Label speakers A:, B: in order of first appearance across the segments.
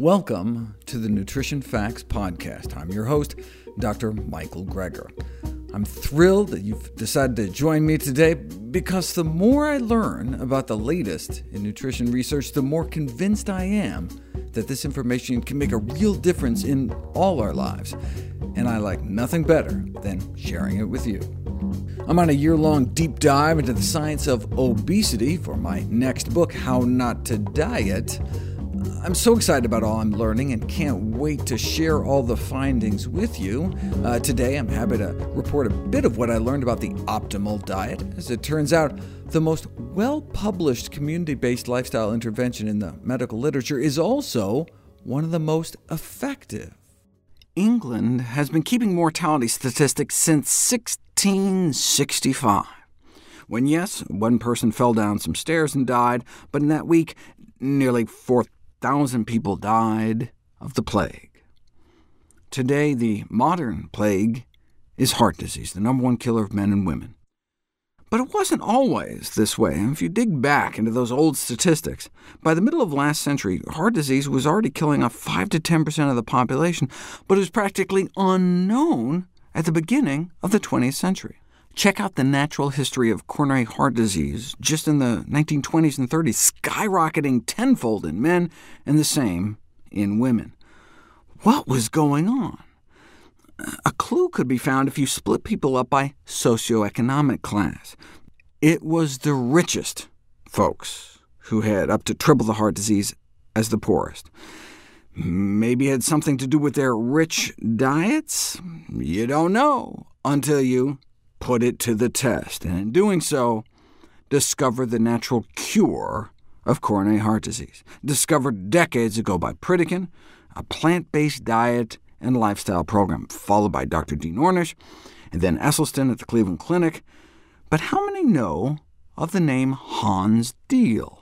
A: Welcome to the Nutrition Facts Podcast. I'm your host, Dr. Michael Greger. I'm thrilled that you've decided to join me today because the more I learn about the latest in nutrition research, the more convinced I am that this information can make a real difference in all our lives, and I like nothing better than sharing it with you. I'm on a year long deep dive into the science of obesity for my next book, How Not to Diet. I'm so excited about all I'm learning and can't wait to share all the findings with you. Uh, today, I'm happy to report a bit of what I learned about the optimal diet. As it turns out, the most well published community based lifestyle intervention in the medical literature is also one of the most effective. England has been keeping mortality statistics since 1665 when yes, one person fell down some stairs and died, but in that week, nearly 4,000 thousand people died of the plague. Today, the modern plague is heart disease, the number one killer of men and women. But it wasn't always this way. If you dig back into those old statistics, by the middle of last century, heart disease was already killing off 5 to 10% of the population, but it was practically unknown at the beginning of the 20th century. Check out the natural history of coronary heart disease just in the 1920s and 30s, skyrocketing tenfold in men and the same in women. What was going on? A clue could be found if you split people up by socioeconomic class. It was the richest folks who had up to triple the heart disease as the poorest. Maybe it had something to do with their rich diets? You don't know until you put it to the test, and in doing so, discovered the natural cure of coronary heart disease, discovered decades ago by Pritikin, a plant-based diet and lifestyle program, followed by Dr. Dean Ornish, and then Esselstyn at the Cleveland Clinic. But how many know of the name Hans Diehl?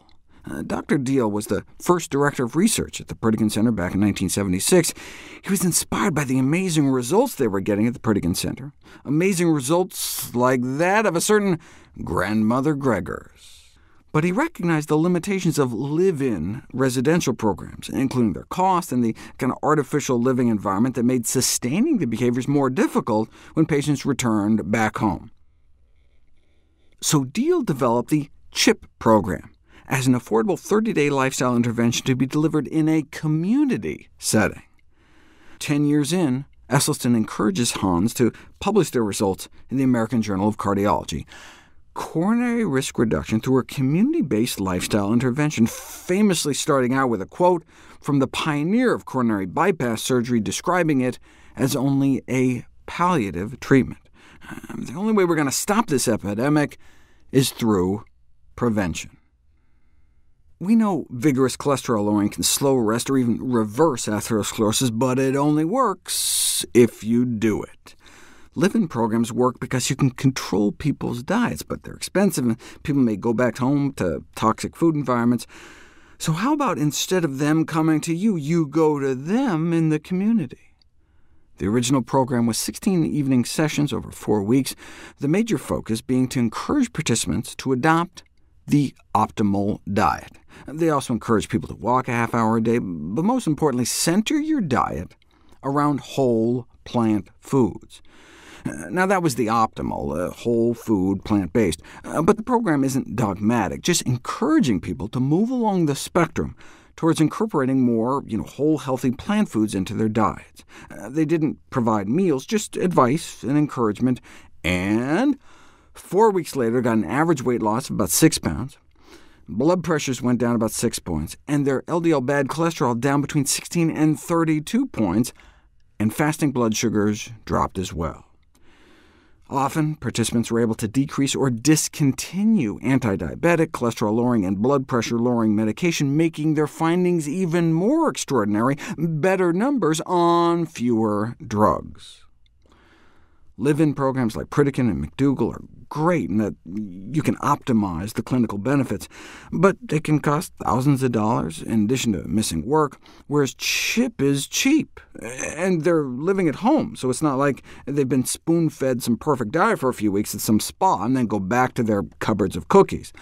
A: Uh, Dr. Diehl was the first director of research at the Pritikin Center back in 1976. He was inspired by the amazing results they were getting at the Pritikin Center. Amazing results like that of a certain grandmother Greger's. But he recognized the limitations of live-in residential programs, including their cost and the kind of artificial living environment that made sustaining the behaviors more difficult when patients returned back home. So Diehl developed the CHIP program as an affordable 30-day lifestyle intervention to be delivered in a community setting. Ten years in, Esselstyn encourages Hans to publish their results in the American Journal of Cardiology. Coronary risk reduction through a community-based lifestyle intervention, famously starting out with a quote from the pioneer of coronary bypass surgery describing it as only a palliative treatment. Um, the only way we're going to stop this epidemic is through prevention. We know vigorous cholesterol lowering can slow, arrest, or even reverse atherosclerosis, but it only works if you do it. Living programs work because you can control people's diets, but they're expensive, and people may go back home to toxic food environments. So how about instead of them coming to you, you go to them in the community? The original program was 16 evening sessions over four weeks, the major focus being to encourage participants to adopt the optimal diet. They also encourage people to walk a half hour a day, but most importantly, center your diet around whole plant foods. Now, that was the optimal, uh, whole food, plant-based, uh, but the program isn't dogmatic, just encouraging people to move along the spectrum towards incorporating more you know, whole, healthy plant foods into their diets. Uh, they didn't provide meals, just advice and encouragement, and four weeks later got an average weight loss of about 6 pounds, blood pressures went down about 6 points, and their LDL bad cholesterol down between 16 and 32 points, and fasting blood sugars dropped as well. Often, participants were able to decrease or discontinue anti-diabetic, cholesterol-lowering, and blood pressure-lowering medication, making their findings even more extraordinary, better numbers on fewer drugs. Live-in programs like Pritikin and McDougall are great in that you can optimize the clinical benefits, but they can cost thousands of dollars in addition to missing work, whereas CHIP is cheap, and they're living at home, so it's not like they've been spoon-fed some perfect diet for a few weeks at some spa and then go back to their cupboards of cookies.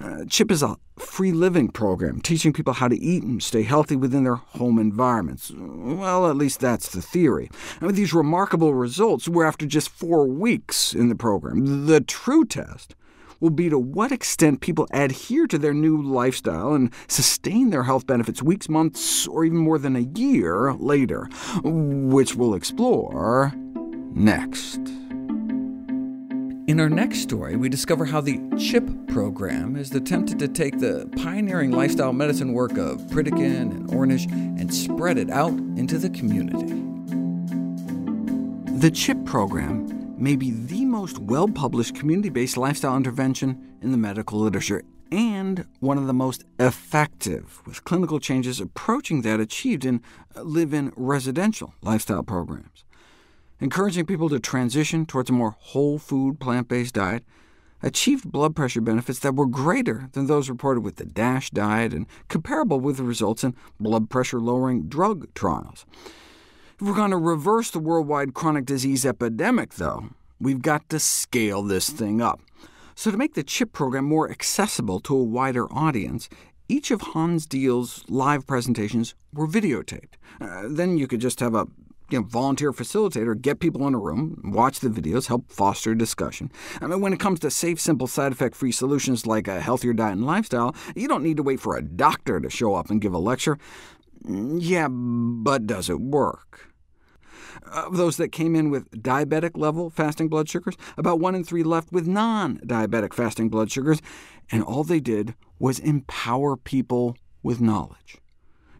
A: Uh, CHIP is a free living program, teaching people how to eat and stay healthy within their home environments. Well, at least that's the theory. And with these remarkable results were after just four weeks in the program. The true test will be to what extent people adhere to their new lifestyle and sustain their health benefits weeks, months, or even more than a year later, which we'll explore next. In our next story, we discover how the CHIP program has attempted to take the pioneering lifestyle medicine work of Pritikin and Ornish and spread it out into the community. The CHIP program may be the most well-published community-based lifestyle intervention in the medical literature, and one of the most effective, with clinical changes approaching that achieved in uh, live-in residential lifestyle programs encouraging people to transition towards a more whole food, plant-based diet, achieved blood pressure benefits that were greater than those reported with the DASH diet and comparable with the results in blood pressure-lowering drug trials. If we're going to reverse the worldwide chronic disease epidemic, though, we've got to scale this thing up. So to make the CHIP program more accessible to a wider audience, each of Hans Diehl's live presentations were videotaped. Uh, then you could just have a you know, volunteer facilitator, get people in a room, watch the videos, help foster discussion. I mean, when it comes to safe, simple, side effect-free solutions like a healthier diet and lifestyle, you don't need to wait for a doctor to show up and give a lecture. Mm, yeah, but does it work? Of those that came in with diabetic-level fasting blood sugars, about 1 in 3 left with non-diabetic fasting blood sugars, and all they did was empower people with knowledge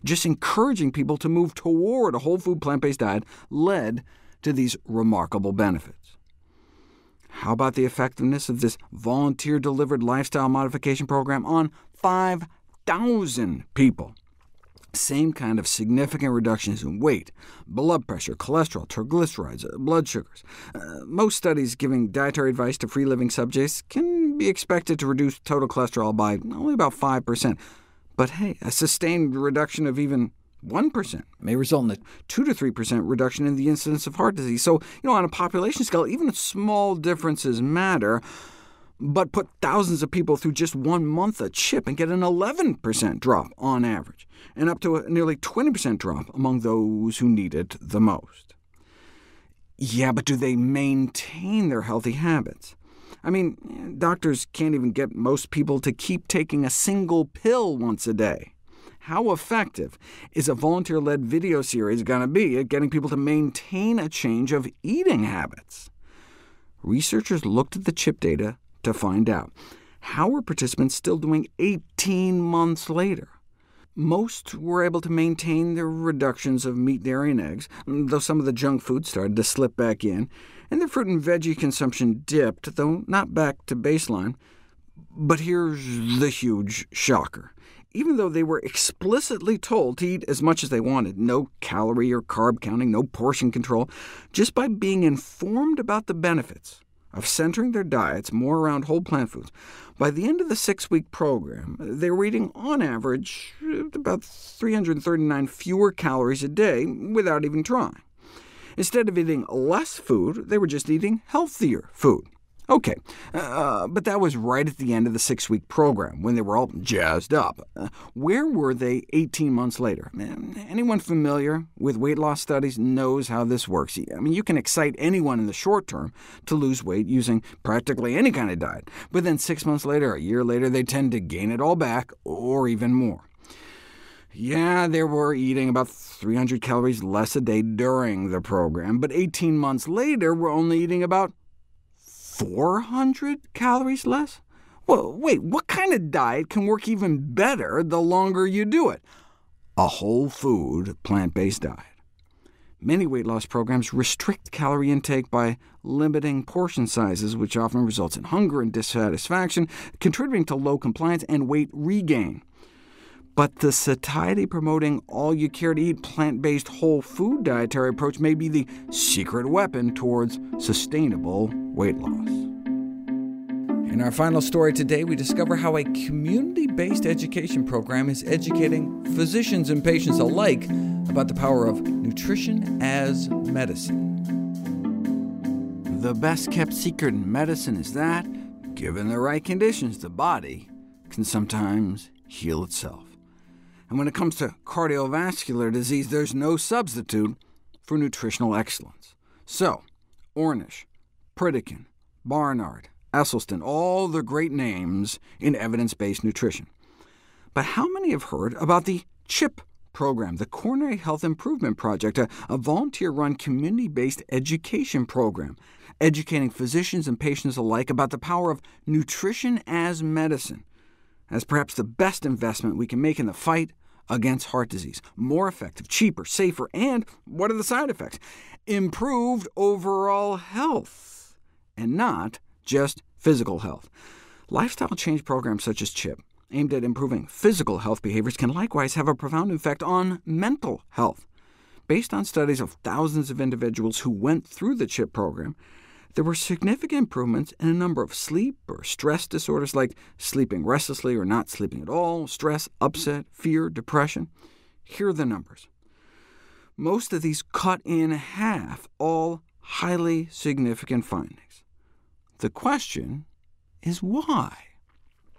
A: just encouraging people to move toward a whole food plant-based diet led to these remarkable benefits. How about the effectiveness of this volunteer-delivered lifestyle modification program on 5,000 people? Same kind of significant reductions in weight, blood pressure, cholesterol, triglycerides, uh, blood sugars. Uh, most studies giving dietary advice to free-living subjects can be expected to reduce total cholesterol by only about 5%. But hey, a sustained reduction of even 1% may result in a 2 to 3% reduction in the incidence of heart disease. So, you know, on a population scale, even small differences matter, but put thousands of people through just one month of CHIP and get an 11% drop on average, and up to a nearly 20% drop among those who need it the most. Yeah, but do they maintain their healthy habits? I mean, doctors can't even get most people to keep taking a single pill once a day. How effective is a volunteer-led video series going to be at getting people to maintain a change of eating habits? Researchers looked at the CHIP data to find out. How were participants still doing 18 months later? Most were able to maintain their reductions of meat, dairy, and eggs, though some of the junk food started to slip back in and their fruit and veggie consumption dipped, though not back to baseline. But here's the huge shocker. Even though they were explicitly told to eat as much as they wanted, no calorie or carb counting, no portion control, just by being informed about the benefits of centering their diets more around whole plant foods, by the end of the six-week program, they were eating, on average, about 339 fewer calories a day without even trying. Instead of eating less food, they were just eating healthier food. OK, uh, but that was right at the end of the six-week program, when they were all jazzed up. Uh, where were they 18 months later? Anyone familiar with weight loss studies knows how this works. I mean, you can excite anyone in the short term to lose weight using practically any kind of diet, but then six months later, a year later, they tend to gain it all back, or even more. Yeah, they were eating about 300 calories less a day during the program, but 18 months later we're only eating about 400 calories less? Well, wait, what kind of diet can work even better the longer you do it? A whole food, plant-based diet. Many weight loss programs restrict calorie intake by limiting portion sizes, which often results in hunger and dissatisfaction, contributing to low compliance and weight regain. But the satiety promoting, all you care to eat, plant based whole food dietary approach may be the secret weapon towards sustainable weight loss. In our final story today, we discover how a community based education program is educating physicians and patients alike about the power of nutrition as medicine. The best kept secret in medicine is that, given the right conditions, the body can sometimes heal itself. And when it comes to cardiovascular disease, there's no substitute for nutritional excellence. So, Ornish, Pritikin, Barnard, Esselstyn, all the great names in evidence-based nutrition. But how many have heard about the CHIP program, the Coronary Health Improvement Project, a, a volunteer-run community-based education program, educating physicians and patients alike about the power of nutrition as medicine, as perhaps the best investment we can make in the fight against heart disease, more effective, cheaper, safer, and what are the side effects? Improved overall health, and not just physical health. Lifestyle change programs such as CHIP, aimed at improving physical health behaviors, can likewise have a profound effect on mental health. Based on studies of thousands of individuals who went through the CHIP program, there were significant improvements in a number of sleep or stress disorders, like sleeping restlessly or not sleeping at all, stress, upset, fear, depression. Here are the numbers. Most of these cut in half, all highly significant findings. The question is why?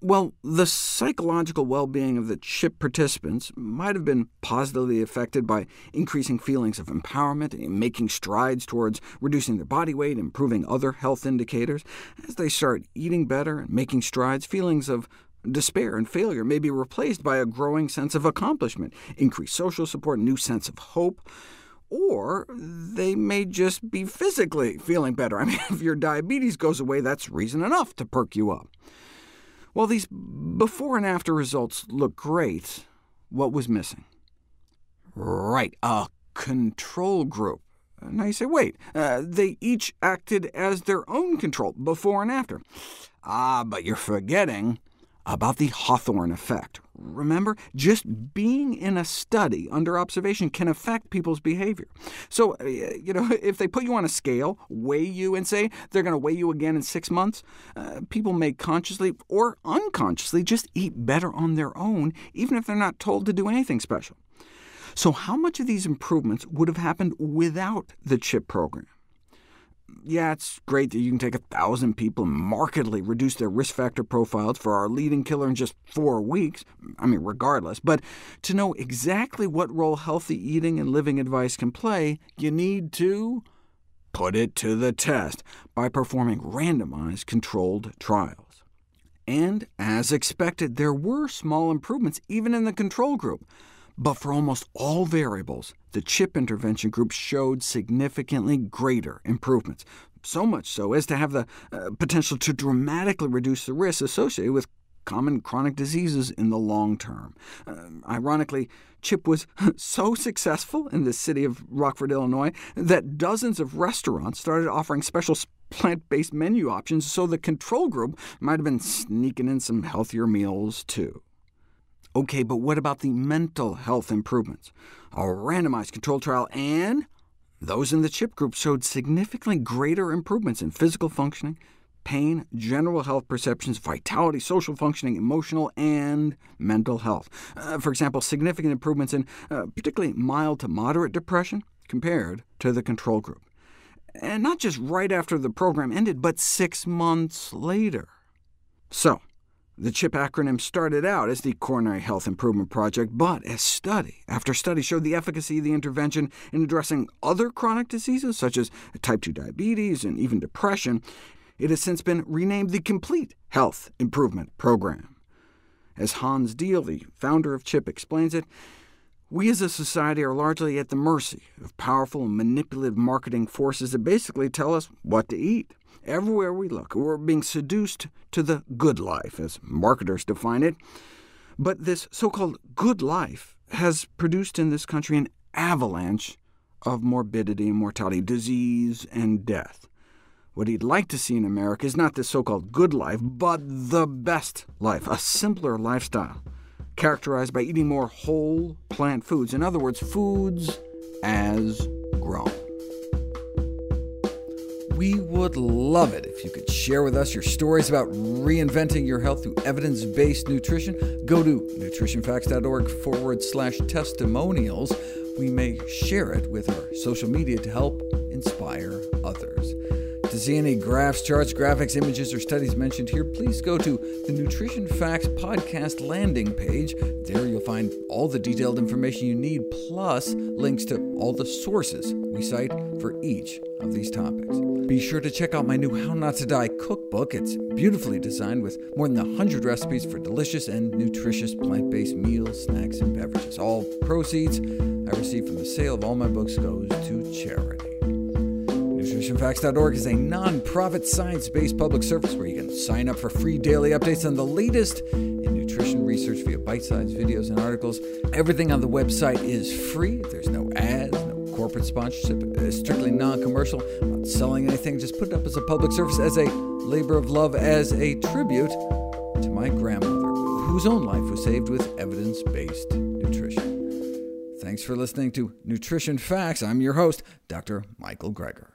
A: Well, the psychological well-being of the CHIP participants might have been positively affected by increasing feelings of empowerment and making strides towards reducing their body weight, improving other health indicators. As they start eating better and making strides, feelings of despair and failure may be replaced by a growing sense of accomplishment, increased social support, new sense of hope or they may just be physically feeling better. I mean, if your diabetes goes away, that's reason enough to perk you up. While these before and after results look great, what was missing? Right, a control group. Now you say, wait, uh, they each acted as their own control, before and after. Ah, but you're forgetting about the Hawthorne effect. Remember, just being in a study under observation can affect people's behavior. So, uh, you know, if they put you on a scale, weigh you, and say they're going to weigh you again in six months, uh, people may consciously or unconsciously just eat better on their own, even if they're not told to do anything special. So how much of these improvements would have happened without the CHIP program? Yeah, it's great that you can take a thousand people and markedly reduce their risk factor profiles for our leading killer in just four weeks, I mean regardless, but to know exactly what role healthy eating and living advice can play, you need to put it to the test by performing randomized controlled trials. And as expected, there were small improvements even in the control group. But for almost all variables, the CHIP intervention group showed significantly greater improvements, so much so as to have the uh, potential to dramatically reduce the risk associated with common chronic diseases in the long term. Uh, ironically, CHIP was so successful in the city of Rockford, Illinois, that dozens of restaurants started offering special plant-based menu options, so the control group might have been sneaking in some healthier meals, too. Okay, but what about the mental health improvements? A randomized control trial and those in the CHIP group showed significantly greater improvements in physical functioning, pain, general health perceptions, vitality, social functioning, emotional, and mental health. Uh, for example, significant improvements in uh, particularly mild to moderate depression compared to the control group. And not just right after the program ended, but six months later. So, the CHIP acronym started out as the Coronary Health Improvement Project, but as study after study showed the efficacy of the intervention in addressing other chronic diseases, such as type 2 diabetes and even depression, it has since been renamed the Complete Health Improvement Program. As Hans Diehl, the founder of CHIP, explains it, we as a society are largely at the mercy of powerful and manipulative marketing forces that basically tell us what to eat. Everywhere we look, we're being seduced to the good life, as marketers define it. But this so-called good life has produced in this country an avalanche of morbidity and mortality, disease and death. What he'd like to see in America is not this so-called good life, but the best life, a simpler lifestyle characterized by eating more whole plant foods. In other words, foods as grown. We would love it if you could share with us your stories about reinventing your health through evidence based nutrition. Go to nutritionfacts.org forward slash testimonials. We may share it with our social media to help inspire others to see any graphs, charts, graphics, images, or studies mentioned here, please go to the Nutrition Facts podcast landing page. There you'll find all the detailed information you need, plus links to all the sources we cite for each of these topics. Be sure to check out my new How Not to Die cookbook. It's beautifully designed with more than 100 recipes for delicious and nutritious plant based meals, snacks, and beverages. All proceeds I receive from the sale of all my books goes to charity. NutritionFacts.org is a non-profit, science-based public service where you can sign up for free daily updates on the latest in nutrition research via bite-sized videos and articles. Everything on the website is free. There's no ads, no corporate sponsorship, it's uh, strictly non-commercial. I'm not selling anything. Just put it up as a public service, as a labor of love, as a tribute to my grandmother, whose own life was saved with evidence-based nutrition. Thanks for listening to Nutrition Facts. I'm your host, Dr. Michael Greger.